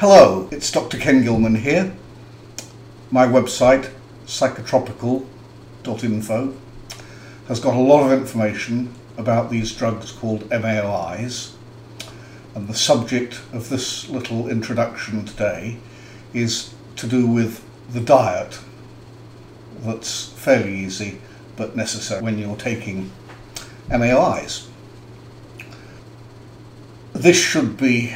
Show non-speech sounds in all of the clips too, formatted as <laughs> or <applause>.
Hello, it's Dr. Ken Gillman here. My website, psychotropical.info, has got a lot of information about these drugs called MAOIs. And the subject of this little introduction today is to do with the diet that's fairly easy but necessary when you're taking MAOIs. This should be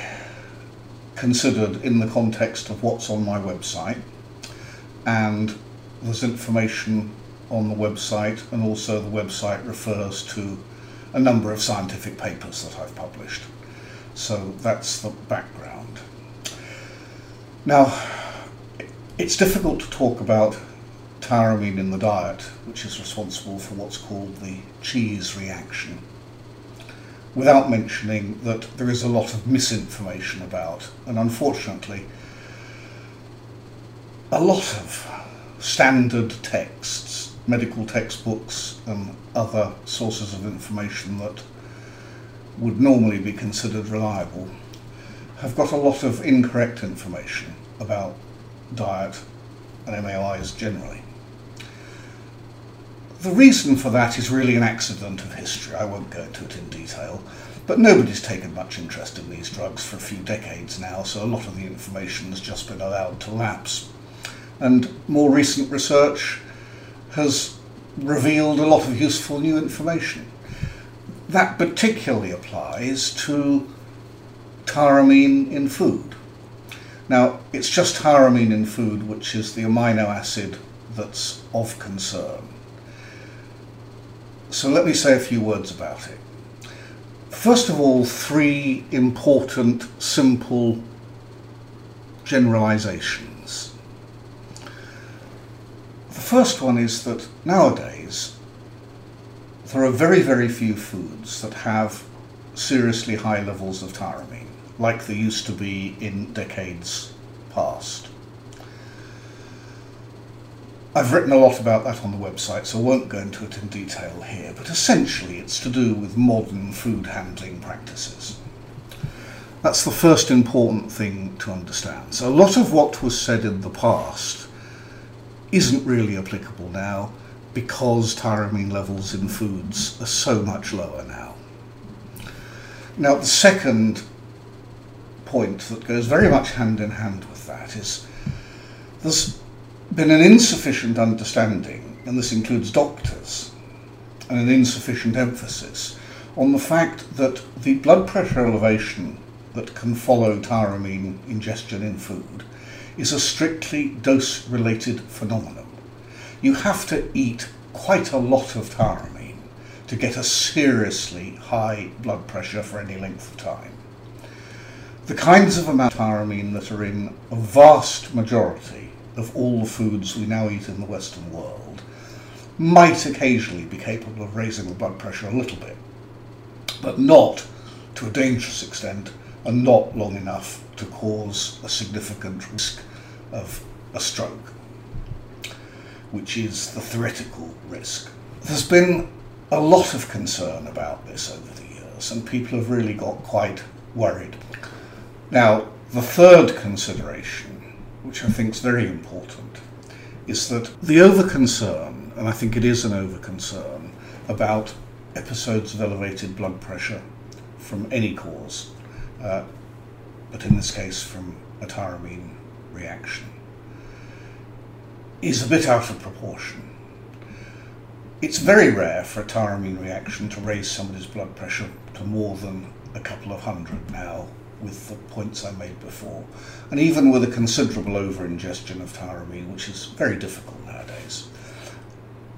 considered in the context of what's on my website and there's information on the website and also the website refers to a number of scientific papers that I've published. So that's the background. Now, it's difficult to talk about tyramine in the diet, which is responsible for what's called the cheese reaction without mentioning that there is a lot of misinformation about, and unfortunately, a lot of standard texts, medical textbooks, and other sources of information that would normally be considered reliable have got a lot of incorrect information about diet and MAOIs generally. The reason for that is really an accident of history. I won't go into it in detail. But nobody's taken much interest in these drugs for a few decades now, so a lot of the information has just been allowed to lapse. And more recent research has revealed a lot of useful new information. That particularly applies to tyramine in food. Now, it's just tyramine in food which is the amino acid that's of concern. So let me say a few words about it. First of all, three important, simple generalizations. The first one is that nowadays there are very, very few foods that have seriously high levels of tyramine, like there used to be in decades past. I've written a lot about that on the website, so I won't go into it in detail here, but essentially it's to do with modern food handling practices. That's the first important thing to understand. So, a lot of what was said in the past isn't really applicable now because tyramine levels in foods are so much lower now. Now, the second point that goes very much hand in hand with that is there's been an insufficient understanding, and this includes doctors, and an insufficient emphasis on the fact that the blood pressure elevation that can follow tyramine ingestion in food is a strictly dose related phenomenon. You have to eat quite a lot of tyramine to get a seriously high blood pressure for any length of time. The kinds of amount of tyramine that are in a vast majority of all the foods we now eat in the Western world might occasionally be capable of raising the blood pressure a little bit, but not to a dangerous extent and not long enough to cause a significant risk of a stroke, which is the theoretical risk. There's been a lot of concern about this over the years, and people have really got quite worried. Now, the third consideration which I think is very important, is that the over-concern, and I think it is an over-concern, about episodes of elevated blood pressure from any cause, uh, but in this case from a tyramine reaction, is a bit out of proportion. It's very rare for a tyramine reaction to raise somebody's blood pressure to more than a couple of hundred now with the points I made before. And even with a considerable over-ingestion of tyramine, which is very difficult nowadays,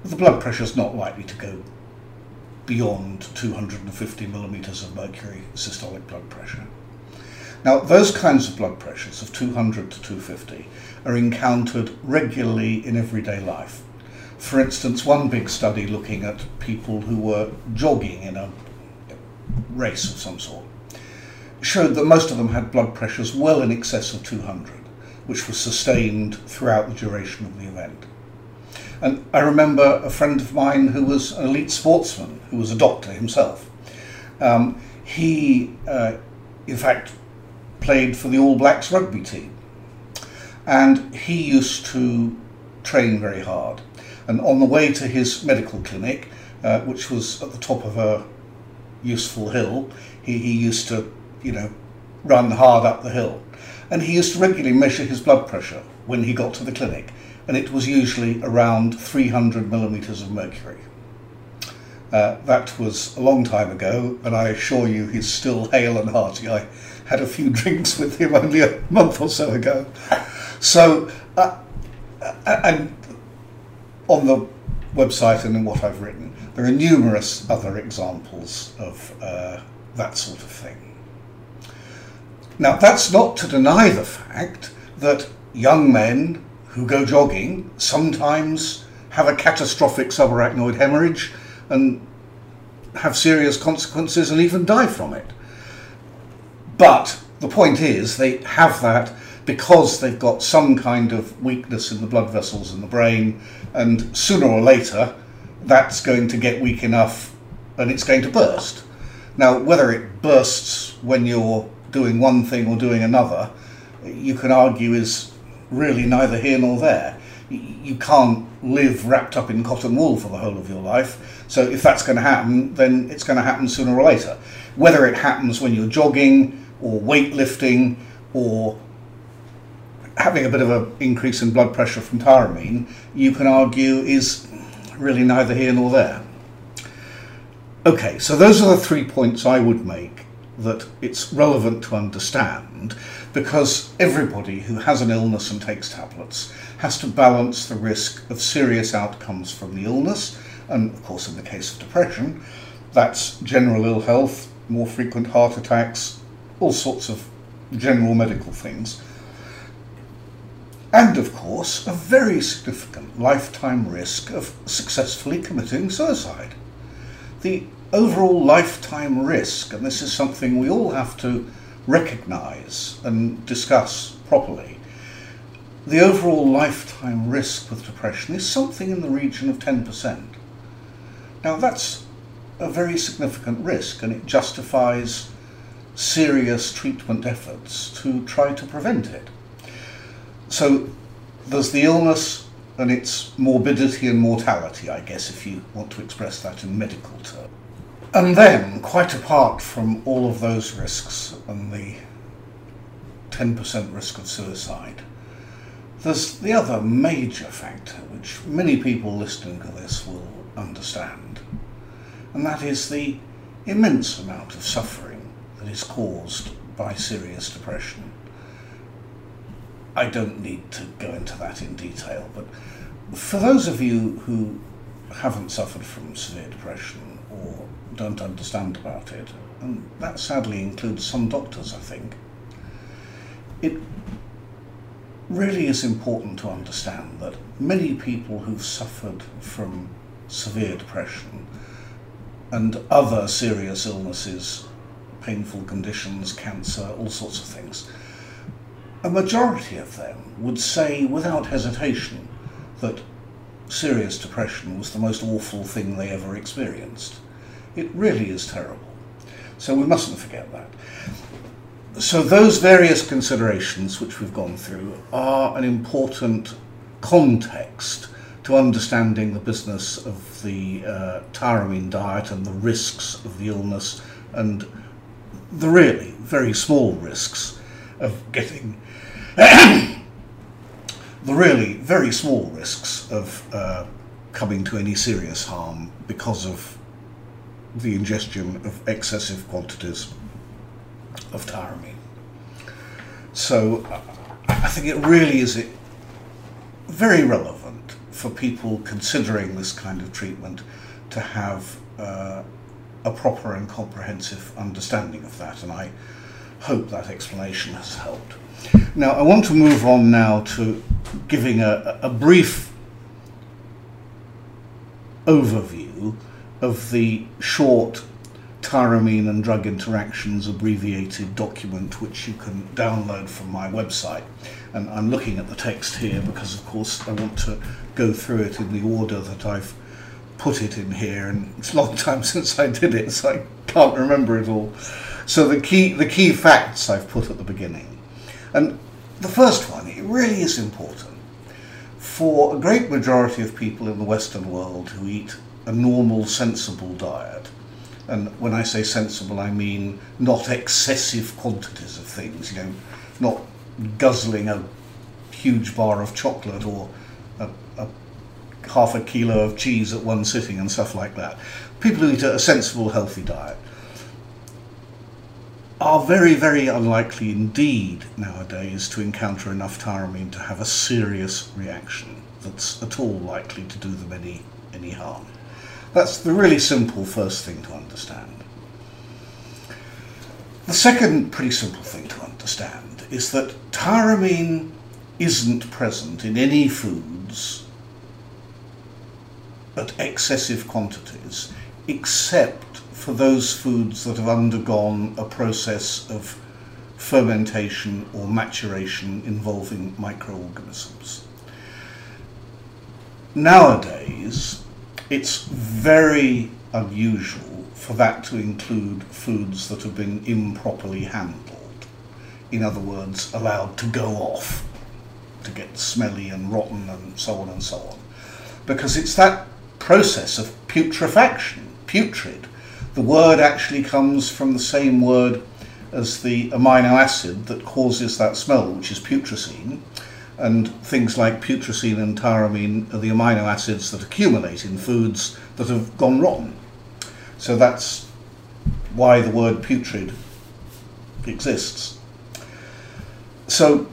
the blood pressure is not likely to go beyond 250 millimeters of mercury systolic blood pressure. Now, those kinds of blood pressures of 200 to 250 are encountered regularly in everyday life. For instance, one big study looking at people who were jogging in a race of some sort showed that most of them had blood pressures well in excess of 200, which was sustained throughout the duration of the event. And I remember a friend of mine who was an elite sportsman, who was a doctor himself. Um, he, uh, in fact, played for the All Blacks rugby team. And he used to train very hard. And on the way to his medical clinic, uh, which was at the top of a useful hill, he, he used to, you know, run hard up the hill. And he used to regularly measure his blood pressure when he got to the clinic, and it was usually around 300 millimetres of mercury. Uh, that was a long time ago, and I assure you he's still hale and hearty. I had a few <laughs> drinks with him only a month or so ago. So, uh, uh and on the website and in what I've written, there are numerous other examples of uh, that sort of thing. Now, that's not to deny the fact that young men who go jogging sometimes have a catastrophic subarachnoid hemorrhage and have serious consequences and even die from it. But the point is, they have that because they've got some kind of weakness in the blood vessels in the brain, and sooner or later, that's going to get weak enough and it's going to burst. Now, whether it bursts when you're doing one thing or doing another, you can argue is really neither here nor there. You can't live wrapped up in cotton wool for the whole of your life. So if that's going to happen, then it's going to happen sooner or later. Whether it happens when you're jogging or weightlifting or having a bit of an increase in blood pressure from tyramine, you can argue is really neither here nor there. Okay, so those are the three points I would make that it's relevant to understand because everybody who has an illness and takes tablets has to balance the risk of serious outcomes from the illness, and of course, in the case of depression, that's general ill health, more frequent heart attacks, all sorts of general medical things. And of course, a very significant lifetime risk of successfully committing suicide. The overall lifetime risk, and this is something we all have to recognise and discuss properly, the overall lifetime risk with depression is something in the region of 10%. Now, that's a very significant risk, and it justifies serious treatment efforts to try to prevent it. So, there's the illness and its morbidity and mortality, I guess, if you want to express that in medical terms. And then, quite apart from all of those risks and the 10% risk of suicide, there's the other major factor which many people listening to this will understand, and that is the immense amount of suffering that is caused by serious depression. I don't need to go into that in detail, but for those of you who haven't suffered from severe depression don't understand about it, and that sadly includes some doctors, I think, it really is important to understand that many people who've suffered from severe depression and other serious illnesses, painful conditions, cancer, all sorts of things, a majority of them would say without hesitation that serious depression was the most awful thing they ever experienced. It really is terrible. So we mustn't forget that. So those various considerations which we've gone through are an important context to understanding the business of the uh, tyramine diet and the risks of the illness and the really very small risks of getting <coughs> the really very small risks of uh, coming to any serious harm because of the ingestion of excessive quantities of tyramine. So I think it really is very relevant for people considering this kind of treatment to have uh, a proper and comprehensive understanding of that, and I hope that explanation has helped. Now, I want to move on now to giving a, a brief overview of the short tyramine and drug interactions abbreviated document which you can download from my website. And I'm looking at the text here because, of course, I want to go through it in the order that I've put it in here. And it's a long <laughs> time since I did it, so I can't remember it all So the key, the key facts I've put at the beginning. And the first one, it really is important. For a great majority of people in the Western world who eat a normal, sensible diet, and when I say sensible, I mean not excessive quantities of things, you know, not guzzling a huge bar of chocolate or a, a half a kilo of cheese at one sitting and stuff like that. People who eat a sensible, healthy diet are very, very unlikely indeed nowadays to encounter enough tyramine to have a serious reaction that's at all likely to do them any, any harm. That's the really simple first thing to understand. The second pretty simple thing to understand is that tyramine isn't present in any foods at excessive quantities except for those foods that have undergone a process of fermentation or maturation involving microorganisms. Nowadays, it's very unusual for that to include foods that have been improperly handled. In other words, allowed to go off, to get smelly and rotten and so on and so on. Because it's that process of putrefaction, putrid. The word actually comes from the same word as the amino acid that causes that smell, which is putrescine and things like putrescine and tyramine are the amino acids that accumulate in foods that have gone rotten. So that's why the word putrid exists. So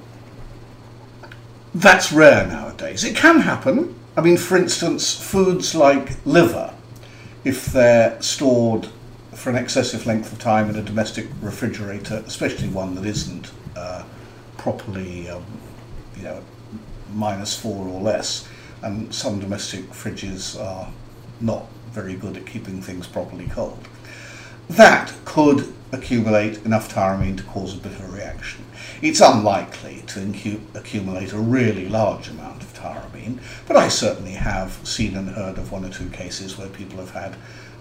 that's rare nowadays. It can happen. I mean, for instance, foods like liver, if they're stored for an excessive length of time in a domestic refrigerator, especially one that isn't uh, properly um, you know, minus four or less, and some domestic fridges are not very good at keeping things properly cold. That could accumulate enough tyramine to cause a bit of a reaction. It's unlikely to incu- accumulate a really large amount of tyramine, but I certainly have seen and heard of one or two cases where people have had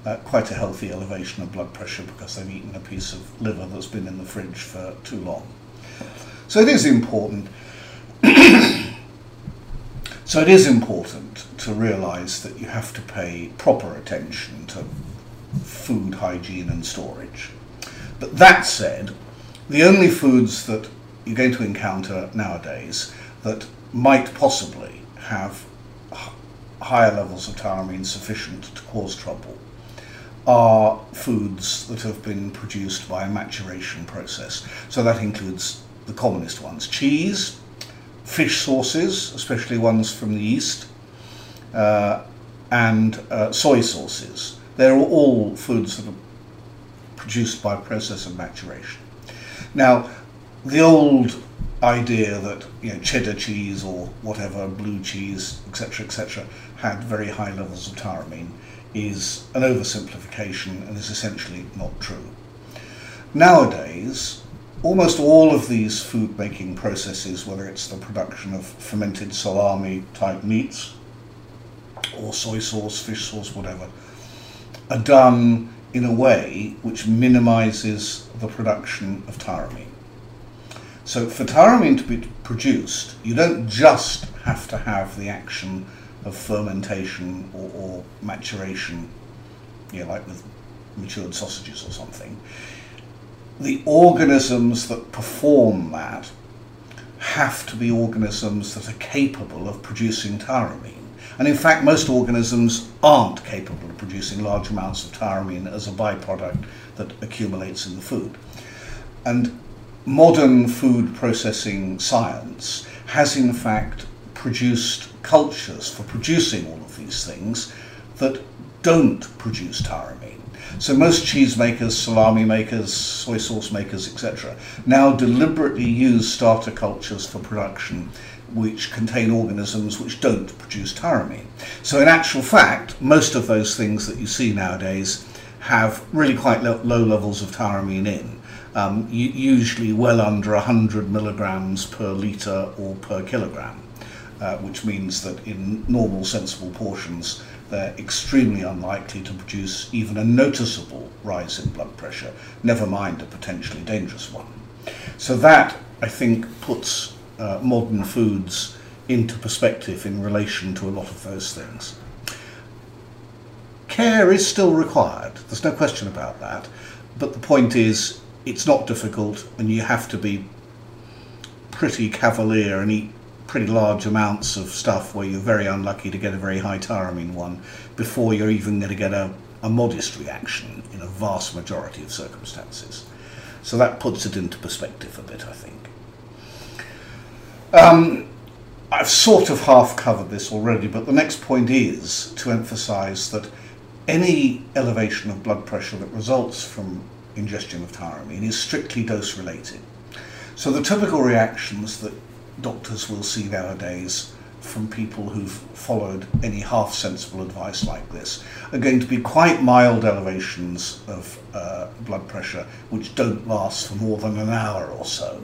uh, quite a healthy elevation of blood pressure because they've eaten a piece of liver that's been in the fridge for too long. So it is important <coughs> so it is important to realise that you have to pay proper attention to food hygiene and storage. But that said, the only foods that you're going to encounter nowadays that might possibly have higher levels of tyramine sufficient to cause trouble are foods that have been produced by a maturation process. So that includes the commonest ones cheese, fish sauces, especially ones from the east, uh, and uh, soy sauces. They're all foods that are produced by process of maturation. Now, the old idea that you know, cheddar cheese or whatever, blue cheese, etc., etc., had very high levels of tyramine is an oversimplification and is essentially not true. Nowadays, almost all of these food making processes, whether it's the production of fermented salami type meats or soy sauce, fish sauce, whatever, are done in a way which minimizes the production of tyramine. So, for tyramine to be produced, you don't just have to have the action of fermentation or, or maturation, you know, like with matured sausages or something the organisms that perform that have to be organisms that are capable of producing tyramine. And in fact, most organisms aren't capable of producing large amounts of tyramine as a byproduct that accumulates in the food. And modern food processing science has in fact produced cultures for producing all of these things that don't produce tyramine. So most cheese makers, salami makers, soy sauce makers, etc., now deliberately use starter cultures for production which contain organisms which don't produce tyramine. So in actual fact, most of those things that you see nowadays have really quite lo- low levels of tyramine in. Um, usually well under 100 milligrams per litre or per kilogram, uh, which means that in normal sensible portions they're extremely unlikely to produce even a noticeable rise in blood pressure, never mind a potentially dangerous one. So that, I think, puts uh, modern foods into perspective in relation to a lot of those things. Care is still required, there's no question about that, but the point is it's not difficult and you have to be pretty cavalier and eat pretty large amounts of stuff where you're very unlucky to get a very high tyramine one before you're even going to get a, a modest reaction in a vast majority of circumstances. So that puts it into perspective a bit, I think. Um, I've sort of half covered this already, but the next point is to emphasize that any elevation of blood pressure that results from ingestion of tyramine is strictly dose related. So the typical reactions that doctors will see nowadays from people who've followed any half sensible advice like this are going to be quite mild elevations of uh, blood pressure which don't last for more than an hour or so.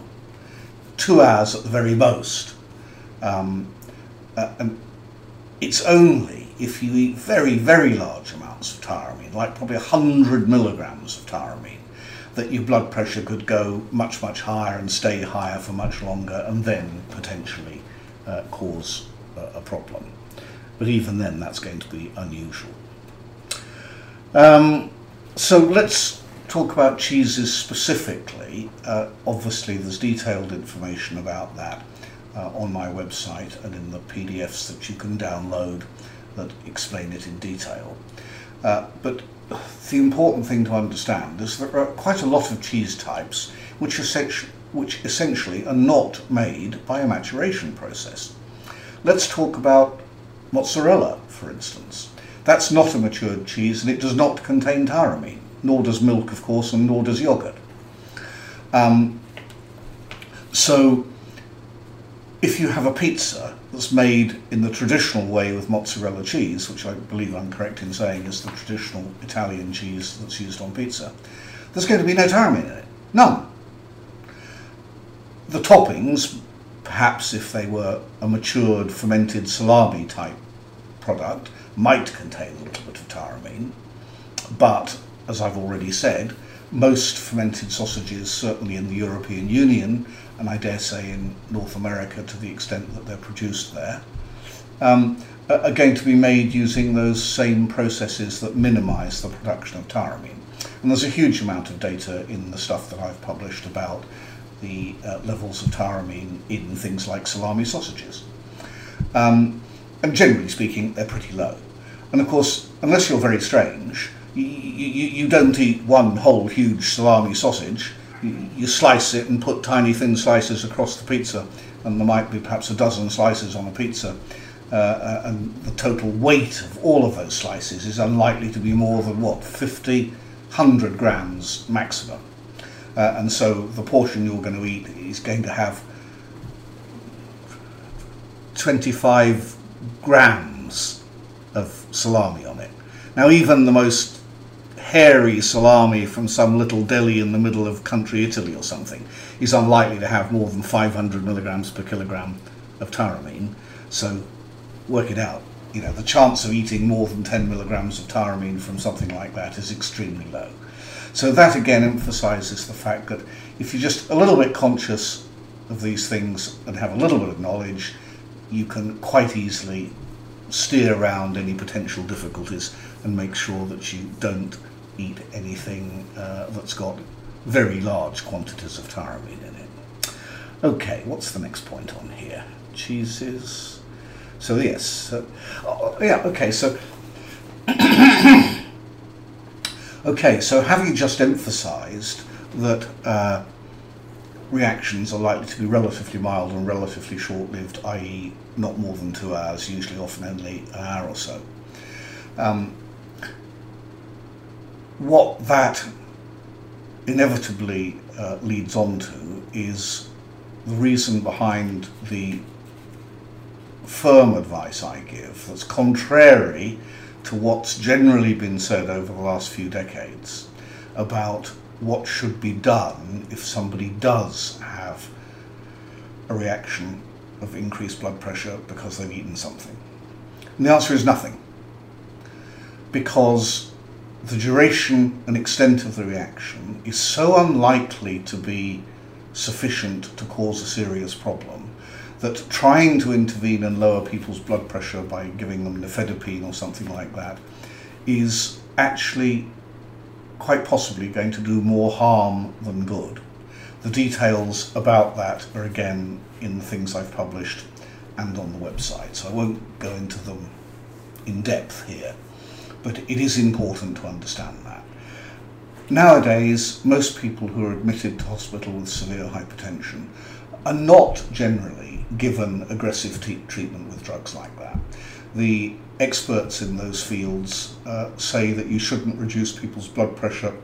Two hours at the very most. Um, uh, and it's only if you eat very, very large amounts of tyramine, like probably 100 milligrams of tyramine, that your blood pressure could go much, much higher and stay higher for much longer and then potentially uh, cause a, problem. But even then, that's going to be unusual. Um, so let's talk about cheeses specifically. Uh, obviously, there's detailed information about that uh, on my website and in the PDFs that you can download that explain it in detail. Uh, but the important thing to understand is that there are quite a lot of cheese types which, which essentially are not made by a maturation process. Let's talk about mozzarella, for instance. That's not a matured cheese and it does not contain tyramine, nor does milk, of course, and nor does yogurt. Um, so if you have a pizza that's made in the traditional way with mozzarella cheese, which I believe I'm correct in saying is the traditional Italian cheese that's used on pizza, there's going to be no tyramine in it. None. The toppings, perhaps if they were a matured fermented salami type product, might contain a little bit of tyramine, but as I've already said, most fermented sausages, certainly in the European Union, and I dare say in North America to the extent that they're produced there, um, are going to be made using those same processes that minimize the production of tyramine. And there's a huge amount of data in the stuff that I've published about the uh, levels of tyramine in things like salami sausages. Um, and generally speaking, they're pretty low. And of course, unless you're very strange, you, you, you don't eat one whole huge salami sausage. You, slice it and put tiny thin slices across the pizza, and there might be perhaps a dozen slices on a pizza. Uh, uh and the total weight of all of those slices is unlikely to be more than what 50 100 grams maximum uh, and so the portion you're going to eat is going to have 25 grams of salami on it now even the most hairy salami from some little deli in the middle of country Italy or something is unlikely to have more than 500 milligrams per kilogram of tyramine. So work it out. You know, the chance of eating more than 10 milligrams of tyramine from something like that is extremely low. So that again emphasizes the fact that if you're just a little bit conscious of these things and have a little bit of knowledge, you can quite easily steer around any potential difficulties and make sure that you don't eat anything uh, that's got very large quantities of tyramine in it. Okay, what's the next point on here? Cheeses. So yes, uh, oh, yeah. Okay, so <coughs> okay, so having just emphasised that uh, reactions are likely to be relatively mild and relatively short-lived, i.e., not more than two hours, usually often only an hour or so. Um, what that inevitably uh, leads on to is the reason behind the firm advice I give that's contrary to what's generally been said over the last few decades about what should be done if somebody does have a reaction of increased blood pressure because they've eaten something. And the answer is nothing. because the duration and extent of the reaction is so unlikely to be sufficient to cause a serious problem that trying to intervene and lower people's blood pressure by giving them nifedipine or something like that is actually quite possibly going to do more harm than good. The details about that are again in the things I've published and on the website, so I won't go into them in depth here, but it is important to understand that. Nowadays, most people who are admitted to hospital with severe hypertension are not generally given aggressive treatment with drugs like that. The experts in those fields uh, say that you shouldn't reduce people's blood pressure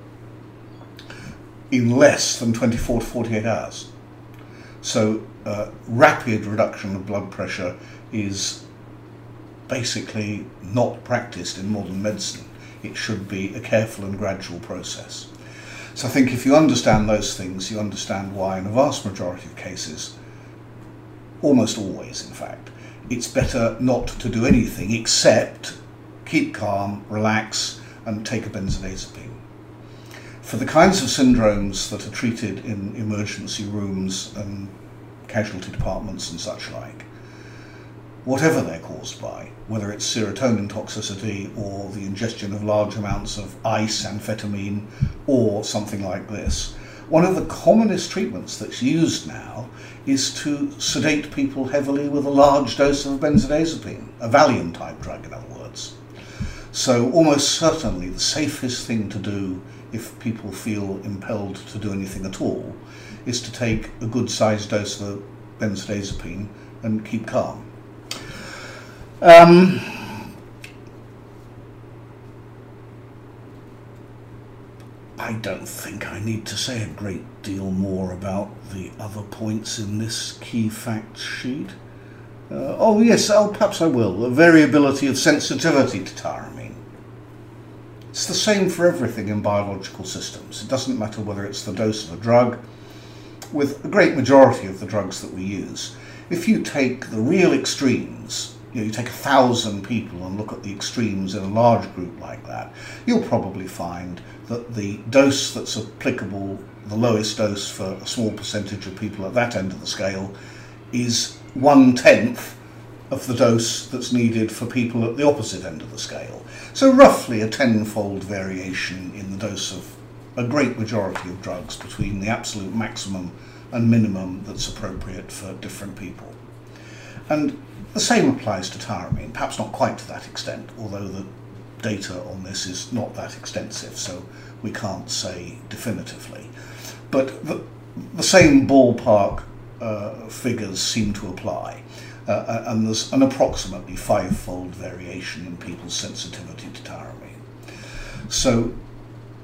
in less than 24 to 48 hours. So, uh, rapid reduction of blood pressure is basically not practiced in modern medicine. It should be a careful and gradual process. So, I think if you understand those things, you understand why, in a vast majority of cases, almost always in fact, it's better not to do anything except keep calm, relax, and take a benzodiazepine. For the kinds of syndromes that are treated in emergency rooms and casualty departments and such like, whatever they're caused by, whether it's serotonin toxicity or the ingestion of large amounts of ice, amphetamine, or something like this, one of the commonest treatments that's used now is to sedate people heavily with a large dose of benzodiazepine, a Valium type drug, in other words. So, almost certainly, the safest thing to do if people feel impelled to do anything at all is to take a good sized dose of benzodiazepine and keep calm. Um, I don't think I need to say a great deal more about the other points in this key fact sheet. Uh, oh, yes, oh, perhaps I will. The variability of sensitivity to tyramine. It's the same for everything in biological systems. It doesn't matter whether it's the dose of a drug. With a great majority of the drugs that we use, if you take the real extremes, you, know, you take a thousand people and look at the extremes in a large group like that, you'll probably find that the dose that's applicable, the lowest dose for a small percentage of people at that end of the scale, is one tenth of the dose that's needed for people at the opposite end of the scale. So, roughly a tenfold variation in the dose of a great majority of drugs between the absolute maximum and minimum that's appropriate for different people. And the same applies to tyramine, perhaps not quite to that extent, although the data on this is not that extensive, so we can't say definitively. But the, the same ballpark uh, figures seem to apply, uh, and there's an approximately five-fold variation in people's sensitivity to tyramine. So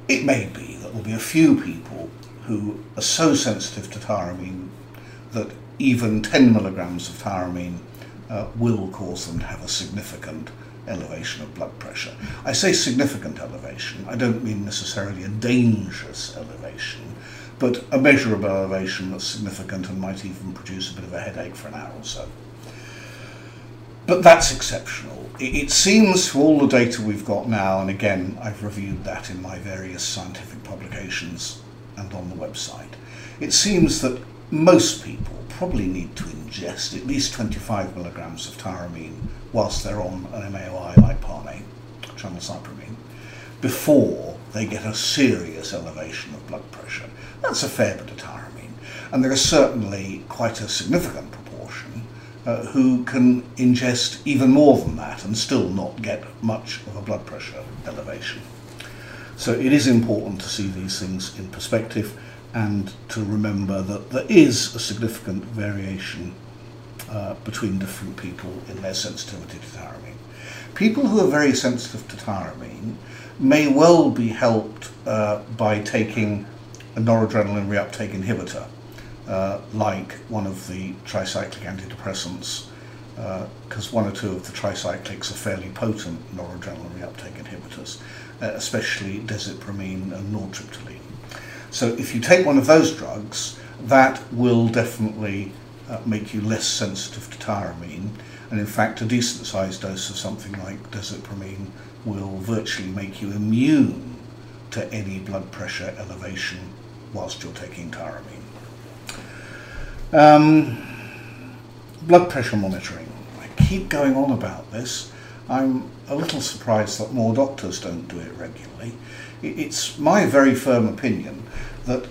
it may be that there'll be a few people who are so sensitive to tyramine that even 10 milligrams of tyramine uh, will cause them to have a significant elevation of blood pressure. I say significant elevation, I don't mean necessarily a dangerous elevation, but a measurable elevation that's significant and might even produce a bit of a headache for an hour or so. But that's exceptional. It seems, for all the data we've got now, and again, I've reviewed that in my various scientific publications and on the website, it seems that most people probably need to ingest at least 25 milligrams of tyramine whilst they're on an MAOI like Parnate, tranylcypromine, before they get a serious elevation of blood pressure. That's a fair bit of tyramine. And there are certainly quite a significant proportion uh, who can ingest even more than that and still not get much of a blood pressure elevation. So it is important to see these things in perspective and to remember that there is a significant variation uh, between different people in their sensitivity to tyramine. People who are very sensitive to tyramine may well be helped uh, by taking a noradrenaline reuptake inhibitor, uh, like one of the tricyclic antidepressants, because uh, one or two of the tricyclics are fairly potent noradrenaline reuptake inhibitors, uh, especially desipramine and nortriptyline. So if you take one of those drugs, that will definitely uh, make you less sensitive to tyramine, and in fact, a decent sized dose of something like desipramine will virtually make you immune to any blood pressure elevation whilst you're taking tyramine. Um, blood pressure monitoring. I keep going on about this. I'm a little surprised that more doctors don't do it regularly. It's my very firm opinion that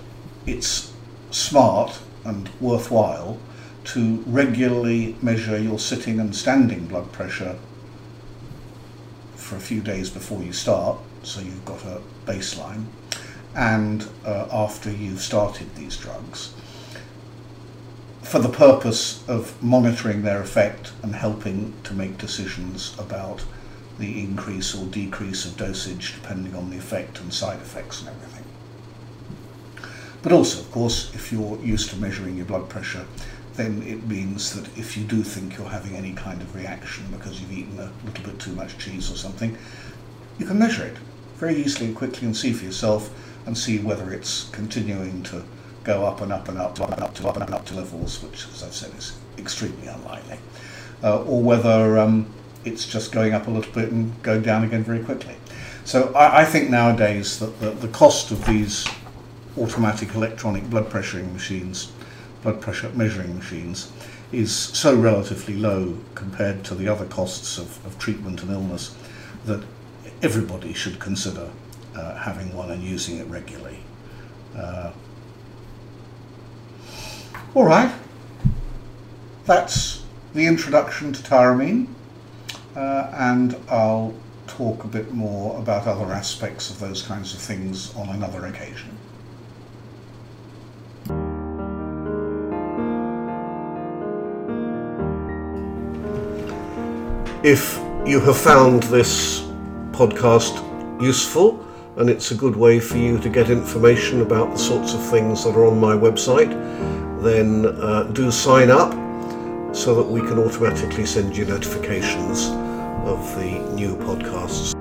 it's smart and worthwhile to regularly measure your sitting and standing blood pressure for a few days before you start, so you've got a baseline, and uh, after you've started these drugs for the purpose of monitoring their effect and helping to make decisions about the increase or decrease of dosage depending on the effect and side effects and everything. But also, of course, if you're used to measuring your blood pressure, then it means that if you do think you're having any kind of reaction because you've eaten a little bit too much cheese or something, you can measure it very easily and quickly and see for yourself and see whether it's continuing to go up and up and up, up and up to up and up to levels, which, as I've said, is extremely unlikely, uh, or whether um, it's just going up a little bit and going down again very quickly. So I, I think nowadays that the, the cost of these automatic electronic blood pressuring machines, blood pressure measuring machines, is so relatively low compared to the other costs of, of treatment and illness that everybody should consider uh, having one and using it regularly. Uh, all right, that's the introduction to tyramine, uh, and I'll talk a bit more about other aspects of those kinds of things on another occasion. If you have found this podcast useful, and it's a good way for you to get information about the sorts of things that are on my website, then uh, do sign up so that we can automatically send you notifications of the new podcasts.